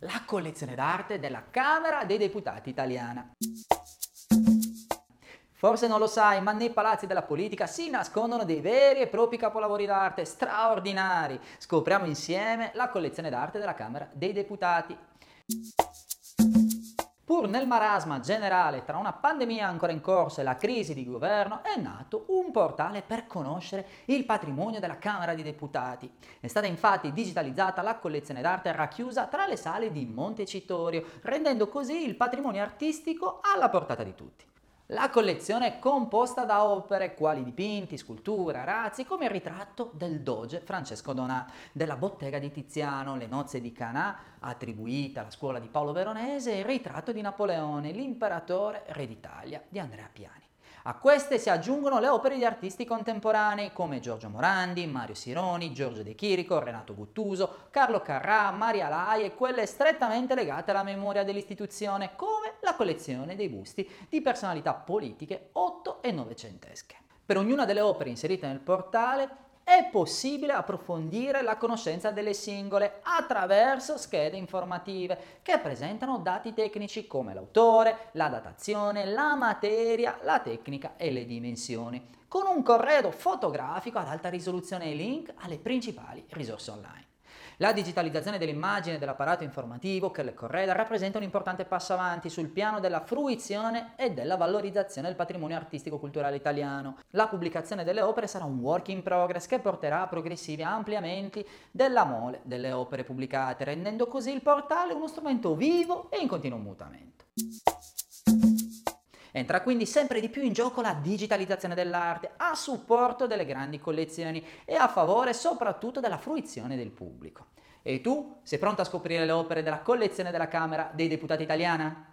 la collezione d'arte della Camera dei Deputati italiana. Forse non lo sai, ma nei palazzi della politica si nascondono dei veri e propri capolavori d'arte straordinari. Scopriamo insieme la collezione d'arte della Camera dei Deputati. Pur nel marasma generale tra una pandemia ancora in corso e la crisi di governo è nato un portale per conoscere il patrimonio della Camera dei Deputati. È stata infatti digitalizzata la collezione d'arte racchiusa tra le sale di Montecitorio, rendendo così il patrimonio artistico alla portata di tutti. La collezione è composta da opere quali dipinti, sculture, arazzi, come il ritratto del doge Francesco Donà, della bottega di Tiziano, le nozze di Canà, attribuita alla scuola di Paolo Veronese, e il ritratto di Napoleone, l'imperatore re d'Italia, di Andrea Piani. A queste si aggiungono le opere di artisti contemporanei come Giorgio Morandi, Mario Sironi, Giorgio De Chirico, Renato Guttuso, Carlo Carrà, Maria Lai e quelle strettamente legate alla memoria dell'istituzione come la collezione dei busti di personalità politiche otto e novecentesche. Per ognuna delle opere inserite nel portale è possibile approfondire la conoscenza delle singole attraverso schede informative che presentano dati tecnici come l'autore, la datazione, la materia, la tecnica e le dimensioni, con un corredo fotografico ad alta risoluzione e link alle principali risorse online. La digitalizzazione dell'immagine dell'apparato informativo che le correda rappresenta un importante passo avanti sul piano della fruizione e della valorizzazione del patrimonio artistico-culturale italiano. La pubblicazione delle opere sarà un work in progress che porterà a progressivi ampliamenti della mole delle opere pubblicate, rendendo così il portale uno strumento vivo e in continuo mutamento. Entra quindi sempre di più in gioco la digitalizzazione dell'arte a supporto delle grandi collezioni e a favore soprattutto della fruizione del pubblico. E tu sei pronto a scoprire le opere della collezione della Camera dei Deputati italiana?